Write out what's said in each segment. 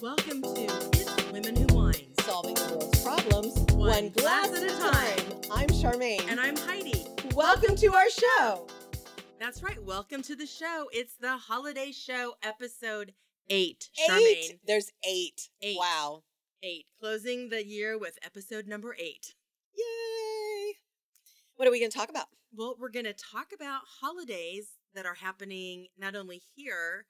Welcome to It's Women Who Wine. Solving the world's problems One glass at a time. I'm Charmaine. And I'm Heidi. welcome to our show. That's right. Welcome to the show. It's the holiday show, episode eight. Eight. There's eight. Eight. Wow. Eight. Closing the year with episode number eight. Yay. What are we going to talk about? Well, we're going to talk about holidays that are happening not only here,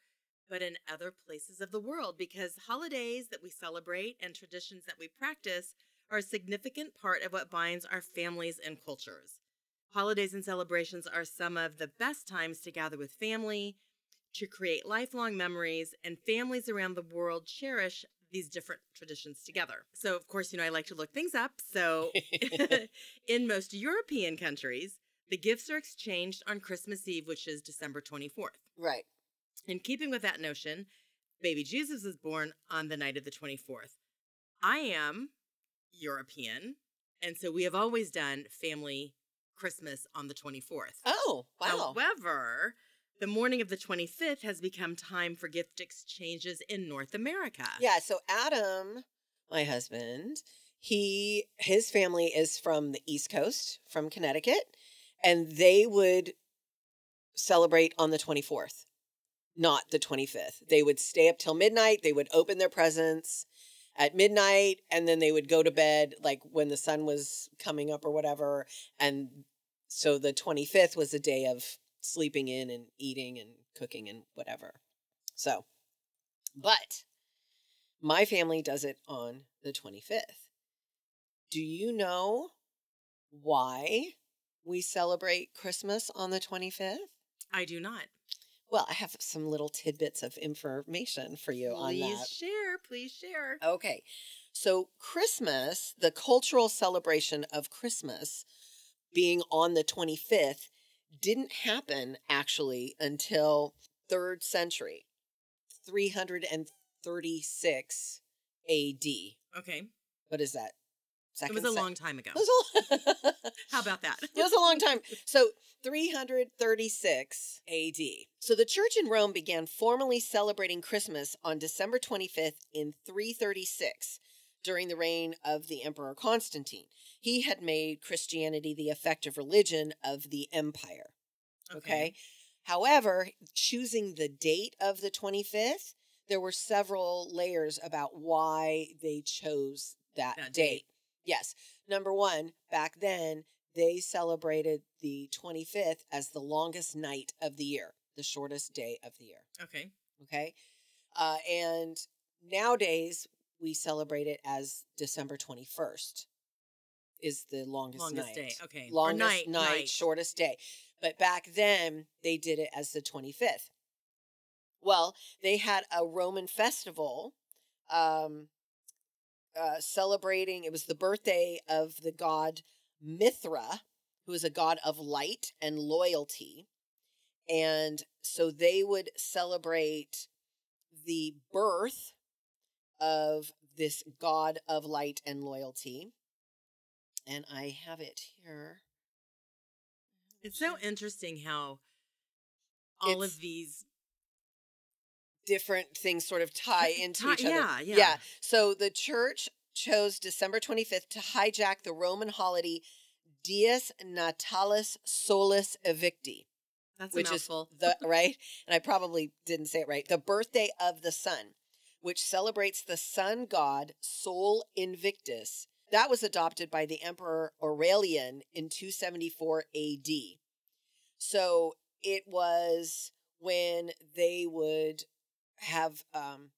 but in other places of the world because holidays that we celebrate and traditions that we practice are a significant part of what binds our families and cultures. Holidays and celebrations are some of the best times to gather with family, to create lifelong memories, and families around the world cherish these different traditions together. So, of course, you know, I like to look things up. So, in most European countries, the gifts are exchanged on Christmas Eve, which is December 24th. Right. In keeping with that notion, baby Jesus was born on the night of the 24th. I am European, and so we have always done family Christmas on the 24th. Oh, wow. However, the morning of the 25th has become time for gift exchanges in North America. yeah. So Adam, my husband, he his family is from the East Coast, from Connecticut, and they would celebrate on the 24th, not the 25th. They would stay up till midnight. They would open their presents at midnight and then they would go to bed like when the sun was coming up or whatever. And so the 25th was a day of sleeping in and eating and cooking and whatever. So, but my family does it on the 25th. Do you know why we celebrate Christmas on the 25th? I do not. Well, I have some little tidbits of information for you on that. Please share. Please share. Okay. So, Christmas, the cultural celebration of Christmas being on the 25th, didn't happen actually until 3rd century, 336 AD. Okay. What is that? It was a long time ago. A, How about that? it was a long time. So 336 AD. So the church in Rome began formally celebrating Christmas on December 25th in 336 during the reign of the Emperor Constantine. He had made Christianity the effective religion of the empire. Okay. However, choosing the date of the 25th, there were several layers about why they chose that, That date. date. Yes. Number one, back then, they celebrated the 25th as the longest night of the year, the shortest day of the year. Okay. Okay. Uh, and nowadays, we celebrate it as December 21st is the longest, Longest night. day. Okay. Longest night, night, night. shortest day. But back then, they did it as the 25th. Well, they had a Roman festival um, uh, celebrating, it was the birthday of the god Mithra, who is a god of light and loyalty. And so they would celebrate the birth of this god of light and loyalty. And I have it here. It's so interesting how all It's- of these different things sort of tie into Tie- each other. yeah, yeah. Yeah. So the church chose December 25th to hijack the Roman holiday Dies Natalis Solis Evicti, that's which is the right, and I probably didn't say it right. The birthday of the sun, which celebrates the sun god Sol Invictus. That was adopted by the Emperor Aurelian in 274 AD. So it was when they would have um,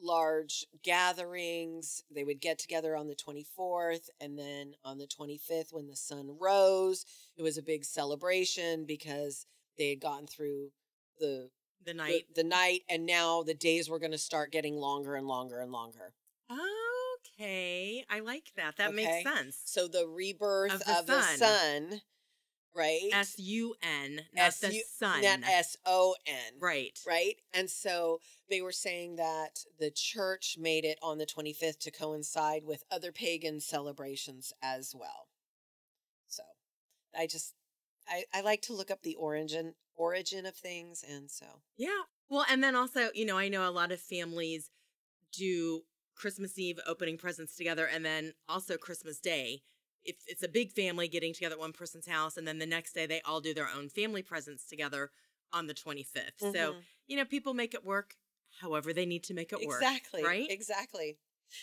large gatherings. They would get together on the 24th, and then on the 25th, when the sun rose, it was a big celebration because they had gotten through the the the, night. the night, and now the days were going to start getting longer and longer and longer. Okay. I like that. That Okay. makes sense. So the rebirth Of of the the, sun. Right? S U N, not the sun. Not S O N. Right. right? And so they were saying that the church made it on the 25th to coincide with other pagan celebrations as well. So I just, I, I like to look up the origin origin of things, and so Yeah. Well, and then also, you know, I know a lot of families do Christmas Eve opening presents together and then also Christmas Day. If it's a big family getting together at one person's house and then the next day they all do their own family presents together on the 25th. So, Mhm. you know, people make it work however they need to make it work. exactly, right? Exactly.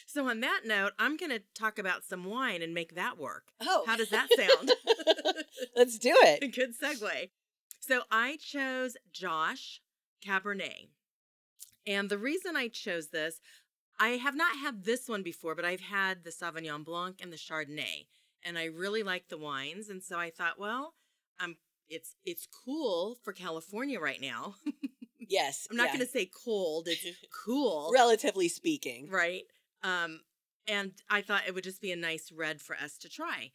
So, on that note, I'm going to talk about some wine and make that work. Oh, How does that sound? Let's do it. Good segue. So I chose Josh Cabernet. And the reason I chose this, I have not had this one before, but I've had the Sauvignon Blanc and the Chardonnay. And I really like the wines. And so I thought, well, um, it's it's cool for California right now. Yes, I'm not yeah. going to say cold, it's cool. relatively speaking. right? Um, and I thought it would just be a nice red for us to try.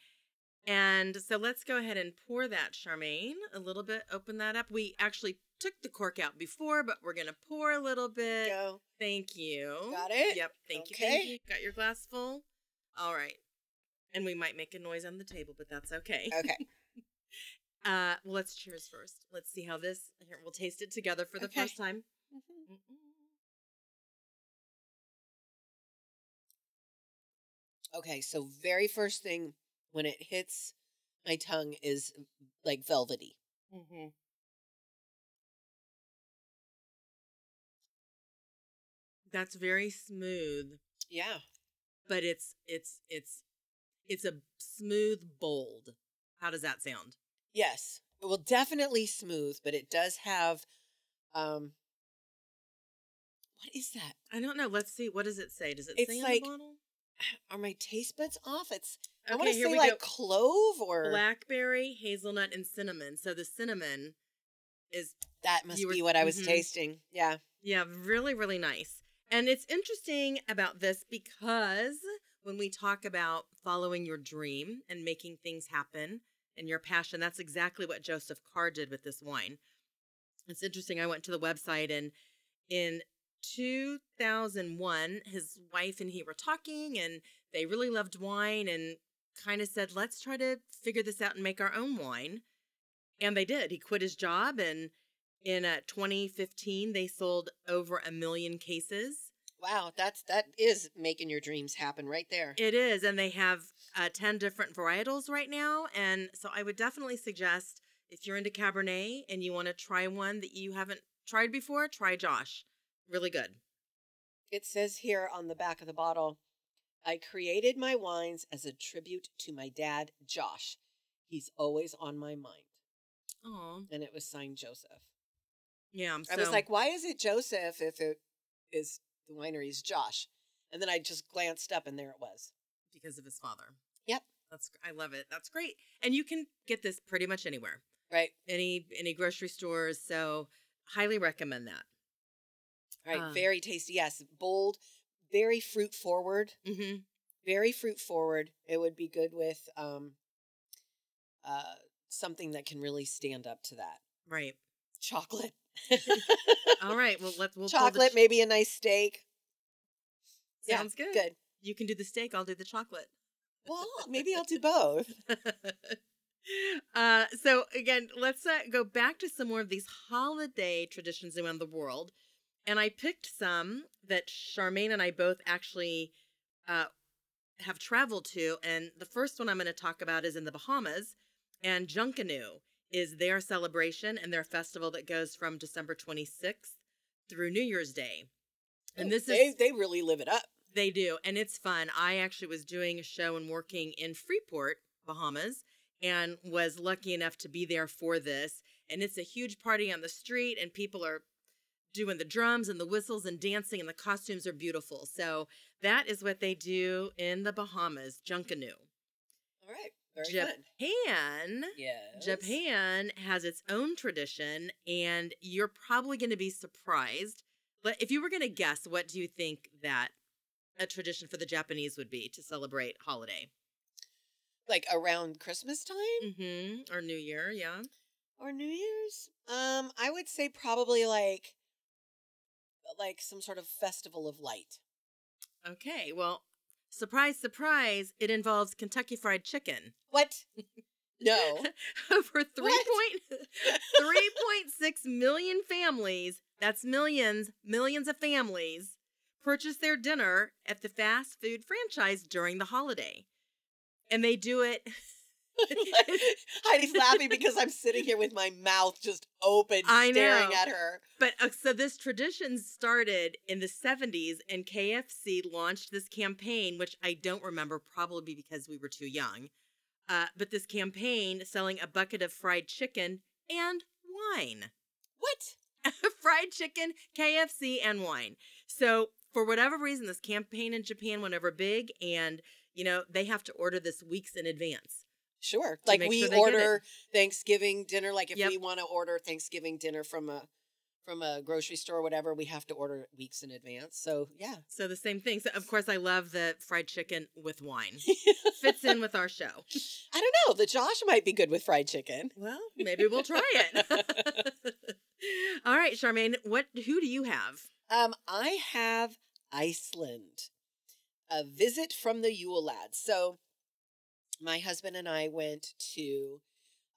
And so let's go ahead and pour that, Charmaine, a little bit. Open that up. We actually took the cork out before, but we're going to pour a little bit. Go. Thank you. Got it? Yep. Thank you. Thank Okay. you. Got your glass full? All right. And we might make a noise on the table, but that's okay. Okay. Uh, well, let's cheers first. Let's see how this. Here, we'll taste it together for the Okay. first time. Mhm. Okay, so very first thing when it hits my tongue is like velvety. Mm-hmm. That's very smooth, Yeah. but it's it's it's it's a smooth bold. How does that sound? Yes. Well, definitely smooth, but it does have um what is that? I don't know. Let's see. What does it say? Does it It's say like- on the bottle? Are my taste buds off? It's I Okay, want to say like go. clove or Blackberry, hazelnut, and cinnamon. So the cinnamon is that must were- be what I was mhm. tasting. Yeah. Yeah, really, really nice. And it's interesting about this because when we talk about following your dream and making things happen and your passion, that's exactly what Joseph Carr did with this wine. It's interesting. I went to the website and in 2001, his wife and he were talking and they really loved wine and kind of said, let's try to figure this out and make our own wine. And they did. He quit his job and in uh, 2015 they sold over a million cases Wow, that's that is making your dreams happen right there. it is and they have uh, 10 different varietals right now and so i would definitely suggest if you're into cabernet and you want to try one that you haven't tried before try josh really good It says here on the back of the bottle, I created my wines as a tribute to my dad, Josh. He's always on my mind. oh And it was signed Joseph. yeah I so- It was like, why is it Joseph if it is the winery's Josh? And then I just glanced up and there it was. because of his father Yep. that's i love it that's great and you can get this pretty much anywhere Right. any any grocery stores so highly recommend that Right. Ah. very tasty. Yes. Bold, very fruit forward. mm-hmm. Very fruit forward. It would be good with um uh something that can really stand up to that. right Chocolate. all right well let's we'll pull the Chocolate, ch- maybe a nice steak. Yeah, sounds good Good. you can do the steak i'll do the chocolate Well, maybe I'll do both. uh, so again, let's uh, go back to some more of these holiday traditions around the world, and I picked some that Charmaine and I both actually uh, have traveled to. And the first one I'm going to talk about is in the Bahamas, and Junkanoo is their celebration and their festival that goes from December 26th through New Year's Day. And oh, this they, is they really live it up. they do, and it's fun. I actually was doing a show and working in Freeport, Bahamas, and was lucky enough to be there for this. And it's a huge party on the street, and people are doing the drums and the whistles and dancing, and the costumes are beautiful. So that is what they do in the Bahamas, Junkanoo. All right. Very. Japan. Yes. Japan has its own tradition, and you're probably going to be surprised. But if you were going to guess, what do you think that a tradition for the Japanese would be to celebrate holiday? Like around Christmas time Mm-hmm. Or New Year, yeah. or New Year's? Um, I would say probably like like some sort of festival of light. Okay, well, surprise, surprise, it involves Kentucky Fried Chicken. What? No. Over 3.3.6 million families, that's millions, millions of families, purchase their dinner at the fast food franchise during the holiday. And they do it Heidi's laughing because I'm sitting here with my mouth just open, I staring know. at her. But uh, so this tradition started in the 70s, and KFC launched this campaign, which I don't remember, probably because we were too young. Uh, but this campaign selling a bucket of fried chicken and wine. What? fried chicken, KFC, and wine. So for whatever reason, this campaign in Japan went over big, and you know they have to order this weeks in advance. Sure. Like we sure order Thanksgiving dinner. Like if Yep. we want to order Thanksgiving dinner from a from a grocery store or whatever, we have to order weeks in advance. So yeah. So the same thing. So of course, I love the fried chicken with wine. Fits in with our show. I don't know. The Josh might be good with fried chicken. Well, maybe we'll try it. All right, Charmaine, what who do you have? Um, I have Iceland. A visit from the Yule lads. So my husband and I went to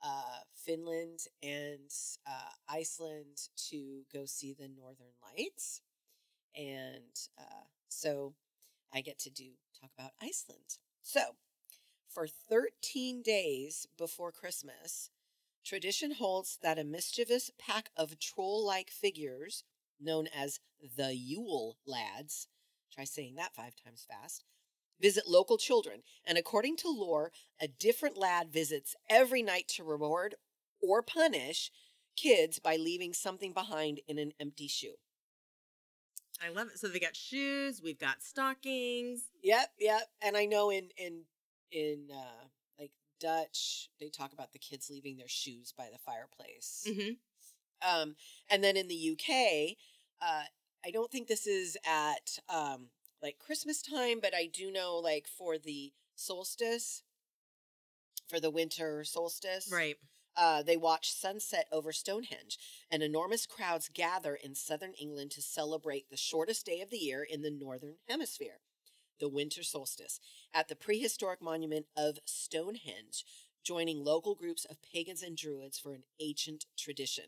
uh, Finland and uh, Iceland to go see the Northern Lights, and uh, so I get to do talk about Iceland. So for 13 days before Christmas, tradition holds that a mischievous pack of troll-like figures known as the Yule lads. Try saying that five times fast. Visit local children, and according to lore, a different lad visits every night to reward or punish kids by leaving something behind in an empty shoe. I love it. So they got shoes, we've got stockings. Yep, yep. And I know in in in uh like Dutch, they talk about the kids leaving their shoes by the fireplace. hmm Um, and then in the UK, uh, I don't think this is at um, like Christmas time, but I do know like for the solstice, for the winter solstice, Right. Uh, they watch sunset over Stonehenge, and enormous crowds gather in southern England to celebrate the shortest day of the year in the northern hemisphere, the winter solstice, at the prehistoric monument of Stonehenge, joining local groups of pagans and druids for an ancient tradition.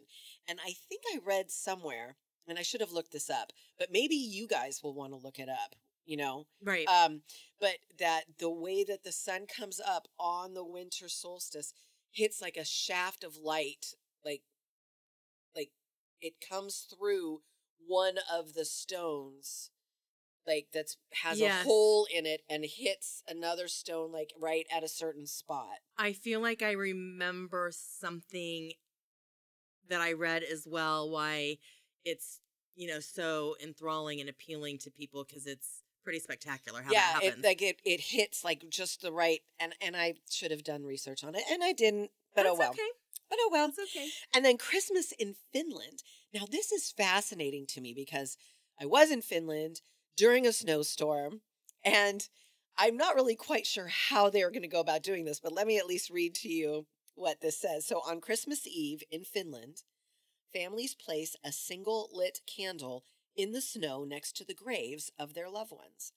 And I think I read somewhere, and I should have looked this up, but maybe you guys will want to look it up. You know, Right. um, but that the way that the sun comes up on the winter solstice hits like a shaft of light, like like it comes through one of the stones, like that's has Yes. a hole in it and hits another stone like right at a certain spot. I feel like I remember something that I read as well why it's, you know, so enthralling and appealing to people because it's pretty spectacular how yeah, it, like it it hits like just the right and and I should have done research on it and I didn't, but oh That's oh well. okay. But oh well. That's okay. And then Christmas in Finland. Now, this is fascinating to me because I was in Finland during a snowstorm, and I'm not really quite sure how they're going to go about doing this, but let me at least read to you what this says. So, on Christmas Eve in Finland, families place a single lit candle in the snow next to the graves of their loved ones.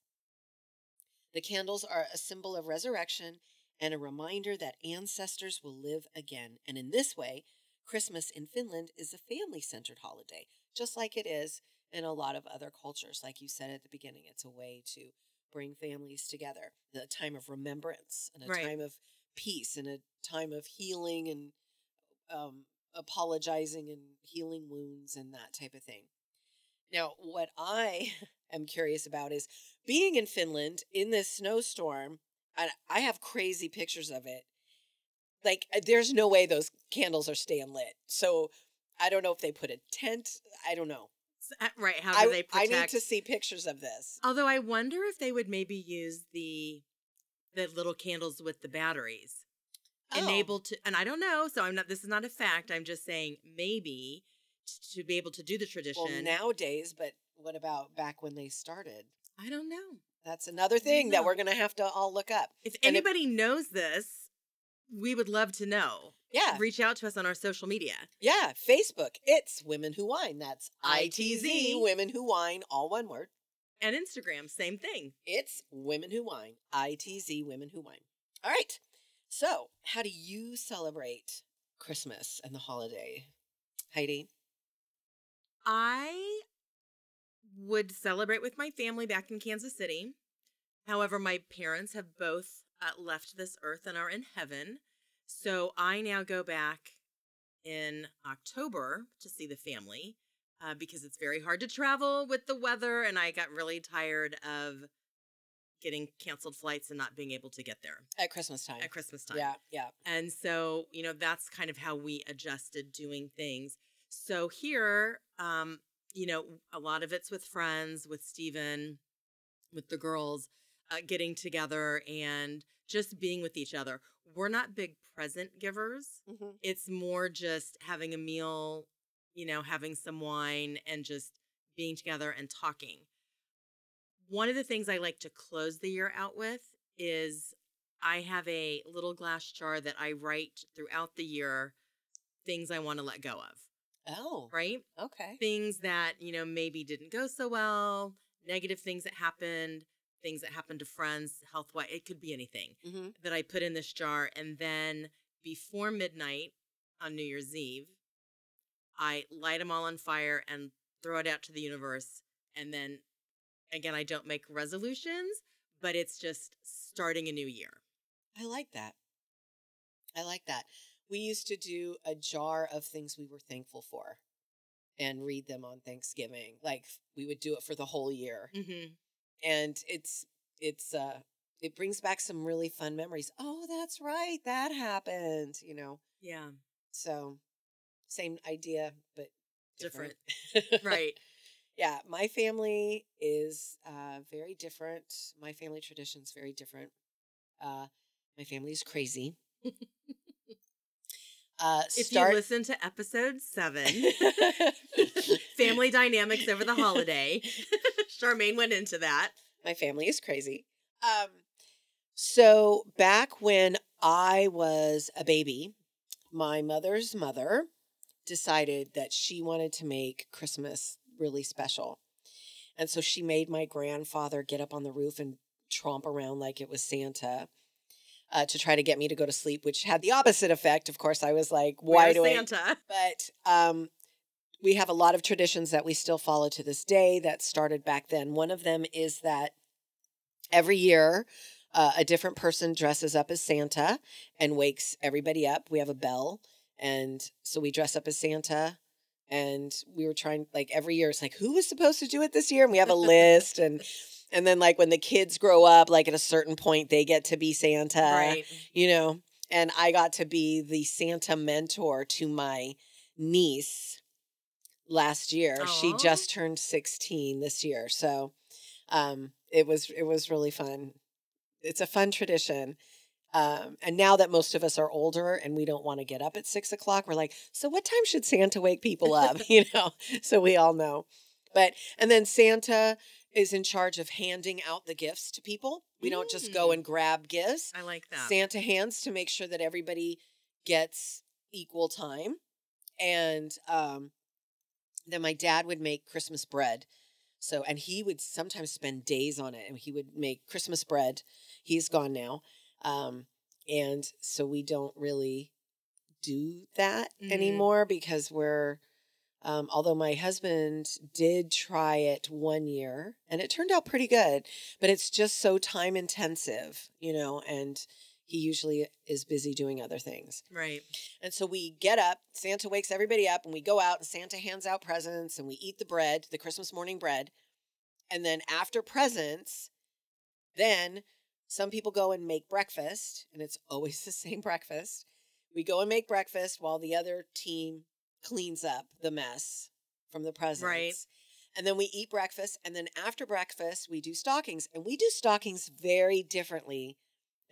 The candles are a symbol of resurrection and a reminder that ancestors will live again. And in this way, Christmas in Finland is a family centered holiday, just like it is in a lot of other cultures. Like you said at the beginning, it's a way to bring families together, a time of remembrance and a Right. time of peace and a time of healing and um, apologizing and healing wounds and that type of thing. Now, what I am curious about is being in Finland in this snowstorm, and I have crazy pictures of it. Like, uh, there's no way those candles are staying lit. So I don't know if they put a tent. I don't know. Uh, Right. How I, do they protect? I need to see pictures of this. Although I wonder if they would maybe use the the little candles with the batteries. Oh. Enable to and I don't know, so I'm not this is not a fact. I'm just saying maybe t- to be able to do the tradition. Well, nowadays, but what about back when they started? I don't know. That's another thing that we're going to have to all look up. If And anybody knows this, we would love to know. Yeah. Reach out to us on our social media. Yeah. Facebook. It's Women Who Wine. That's. ITZ, Women Who Wine, all one word. And Instagram, same thing. It's Women Who Wine. ITZ Women Who Wine. All right. So, how do you celebrate Christmas and the holiday, Heidi? I would celebrate with my family back in Kansas City. However, my parents have both uh, left this earth and are in heaven. So I now go back in October to see the family uh, because it's very hard to travel with the weather. And I got really tired of getting canceled flights and not being able to get there At Christmas time. at Christmas time. Yeah, yeah. And so, you know, that's kind of how we adjusted doing things. So here, um, you know, a lot of it's with friends, with Steven, with the girls, uh, getting together and just being with each other. We're not big present givers. Mm-hmm. It's more just having a meal, you know, having some wine and just being together and talking. One of the things I like to close the year out with is I have a little glass jar that I write throughout the year things I want to let go of, Oh, right? okay. Things that, you know, maybe didn't go so well, negative things that happened, things that happened to friends, health wise, it could be anything Mm-hmm. that I put in this jar. And then before midnight on New Year's Eve, I light them all on fire and throw it out to the universe. And then again, I don't make resolutions, but it's just starting a new year. I like that. I like that. We used to do a jar of things we were thankful for and read them on Thanksgiving. Like we would do it for the whole year. Mm-hmm. And it's it's uh it brings back some really fun memories. Oh, that's right. That happened, you know. Yeah. So same idea but Different. different. Right. Yeah, my family is uh, very different. My family tradition's very different. Uh, my family is crazy. uh, If start you listen to episode seven, family dynamics over the holiday, Charmaine went into that. my family is crazy. Um, so back when I was a baby, my mother's mother decided that she wanted to make Christmas really special. And so she made my grandfather get up on the roof and tromp around like it was Santa uh, to try to get me to go to sleep, which had the opposite effect. Of course, I was like, why Where's do I? Santa? But um, we have a lot of traditions that we still follow to this day that started back then. One of them is that every year, uh, a different person dresses up as Santa and wakes everybody up. We have a bell. And so we dress up as Santa. And we were trying, like, every year, it's like, who was supposed to do it this year? And we have a list. And, and then, like, when the kids grow up, like, at a certain point, they get to be Santa right. you know and i got to be the santa mentor to my niece last year she just turned 16 this year so um it was it was really fun it's a fun tradition um, and now that most of us are older and we don't want to get up at six o'clock, we're like, so what time should Santa wake people up? you know, so we all know. But, and then Santa is in charge of handing out the gifts to people. We don't just go Mm. and grab gifts. I like that. Santa hands to make sure that everybody gets equal time. And um, then my dad would make Christmas bread. So, and he would sometimes spend days on it and he would make Christmas bread. He's gone now. Um, and so we don't really do that Mhm. anymore because we're, um, although my husband did try it one year and it turned out pretty good, but it's just so time intensive, you know, and he usually is busy doing other things. right. And so we get up, Santa wakes everybody up, and we go out, and Santa hands out presents, and we eat the bread, the Christmas morning bread. And then after presents, then some people go and make breakfast, and it's always the same breakfast. We go and make breakfast while the other team cleans up the mess from the presents. And then we eat breakfast, and then after breakfast, we do stockings, and we do stockings very differently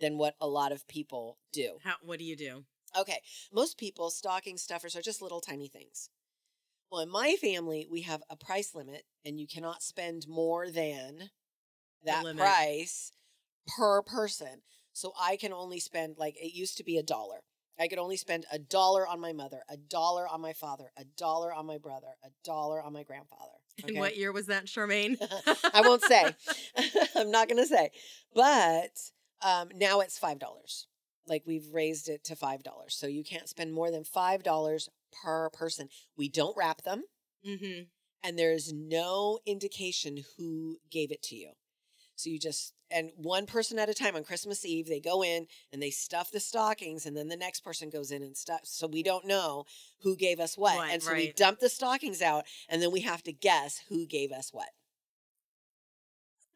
than what a lot of people do. How, what do you do? Okay, most people stocking stuffers are just little tiny things. Well, in my family, we have a price limit, and you cannot spend more than that price per person. So I can only spend like it used to be a dollar. I could only spend a dollar on my mother, a dollar on my father, a dollar on my brother, a dollar on my grandfather. And what year was that, Charmaine? I won't say. I'm not going to say. But um, now it's $5. like we've raised it to $5. So you can't spend more than $5 per person. We don't wrap them Mm-hmm. and there's no indication who gave it to you. So you just and one person at a time on Christmas Eve, they go in and they stuff the stockings, and then the next person goes in and stuff. So we don't know who gave us what, What, and so we dump the stockings out, and then we have to guess who gave us what.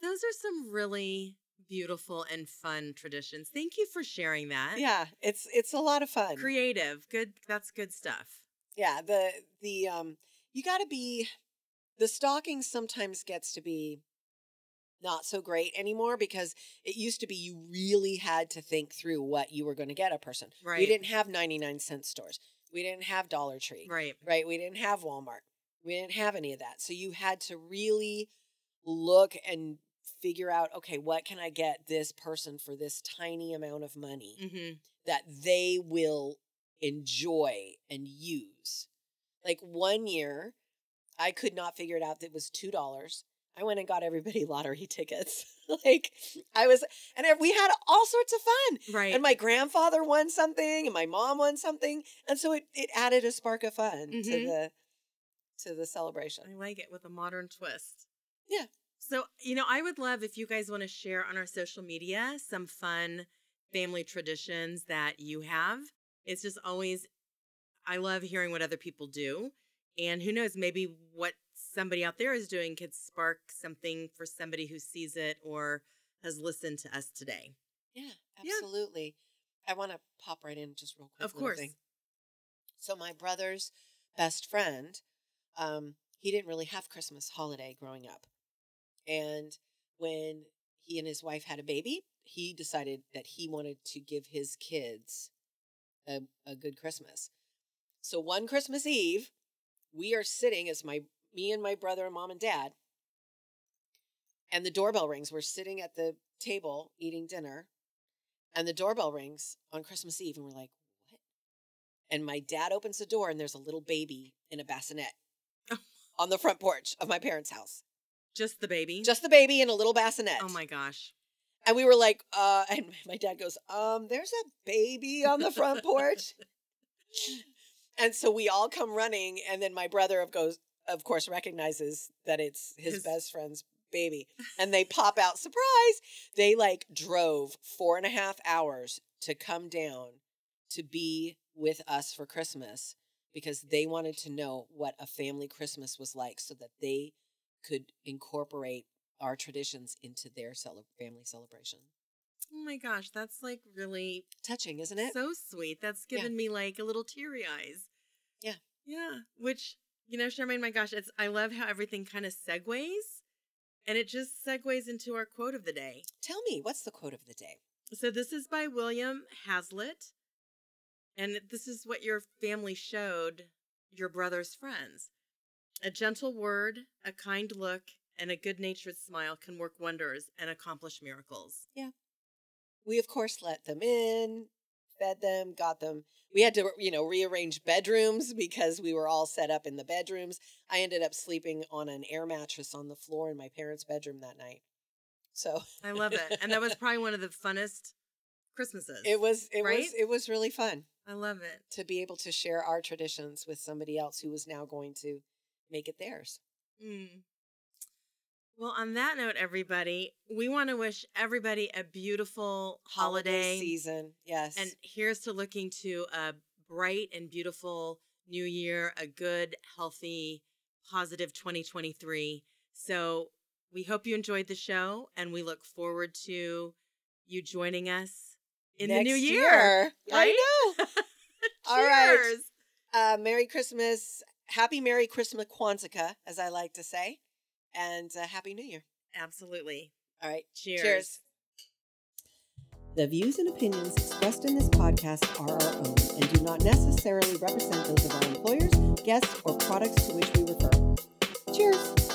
Those are some really beautiful and fun traditions. Thank you for sharing that. Yeah, it's it's a lot of fun. Creative. Good. That's good stuff. yeah, the the um, you got to be. The stocking sometimes gets to be not so great anymore because it used to be you really had to think through what you were going to get a person. Right. We didn't have 99 cent stores. We didn't have Dollar Tree. Right. Right. We didn't have Walmart. We didn't have any of that. So you had to really look and figure out okay, what can I get this person for this tiny amount of money Mm-hmm. that they will enjoy and use? Like one year, I could not figure it out that it was $2. I went and got everybody lottery tickets. like I was, and we had all sorts of fun. Right. And my grandfather won something, and my mom won something, and so it, it added a spark of fun to Mhm. the to the celebration. I like it with a modern twist. Yeah. So, you know, I would love if you guys want to share on our social media some fun family traditions that you have. It's just always, I love hearing what other people do. And who knows, maybe what somebody out there is doing could spark something for somebody who sees it or has listened to us today. Yeah, Yeah. absolutely. I want to pop right in just real quick. Of course. thing. So my brother's best friend, um, he didn't really have Christmas holiday growing up, and when he and his wife had a baby, he decided that he wanted to give his kids a, a good Christmas. So one Christmas Eve, we are sitting as my me and my brother and mom and dad, and the doorbell rings. We're sitting at the table eating dinner, and the doorbell rings on Christmas Eve, and we're like, "What?" And my dad opens the door, and there's a little baby in a bassinet on the front porch of my parents' house. Just the baby. Just the baby in a little bassinet. oh my gosh. And we were like, uh, and my dad goes, um, there's a baby on the front porch. and so we all come running, and then my brother of goes, of course, recognizes that it's his, His- best friend's baby. And they pop out, surprise. They like drove four and a half hours to come down to be with us for Christmas because they wanted to know what a family Christmas was like so that they could incorporate our traditions into their cele- family celebration. Oh my gosh. That's like really Touching, isn't it? So sweet. That's Yeah. given me like a little teary eyes. Yeah. Yeah. Which, you know, Charmaine, my gosh, it's I love how everything kind of segues. And it just segues into our quote of the day. Tell me, what's the quote of the day? So this is by William Hazlitt. And this is what your family showed your brother's friends. A gentle word, a kind look, and a good natured smile can work wonders and accomplish miracles. Yeah. We, of course, let them in, fed them, got them. We had to, you know, rearrange bedrooms because we were all set up in the bedrooms. I ended up sleeping on an air mattress on the floor in my parents' bedroom that night. So I love it. And that was probably one of the funnest Christmases. it was, it Right? was, it was really fun I love it. to be able to share our traditions with somebody else who was now going to make it theirs. Mm. Well, on that note, everybody, we want to wish everybody a beautiful holiday. season, yes, And here's to looking to a bright and beautiful new year, a good, healthy, positive 2023. So we hope you enjoyed the show and we look forward to you joining us in the new Next year. right? I know. All right. Cheers. Uh, Merry Christmas. Happy Merry Christmas Quantica, as I like to say. And uh, Happy New Year. Absolutely. All right. Cheers. Cheers. The views and opinions expressed in this podcast are our own and do not necessarily represent those of our employers, guests, or products to which we refer. Cheers.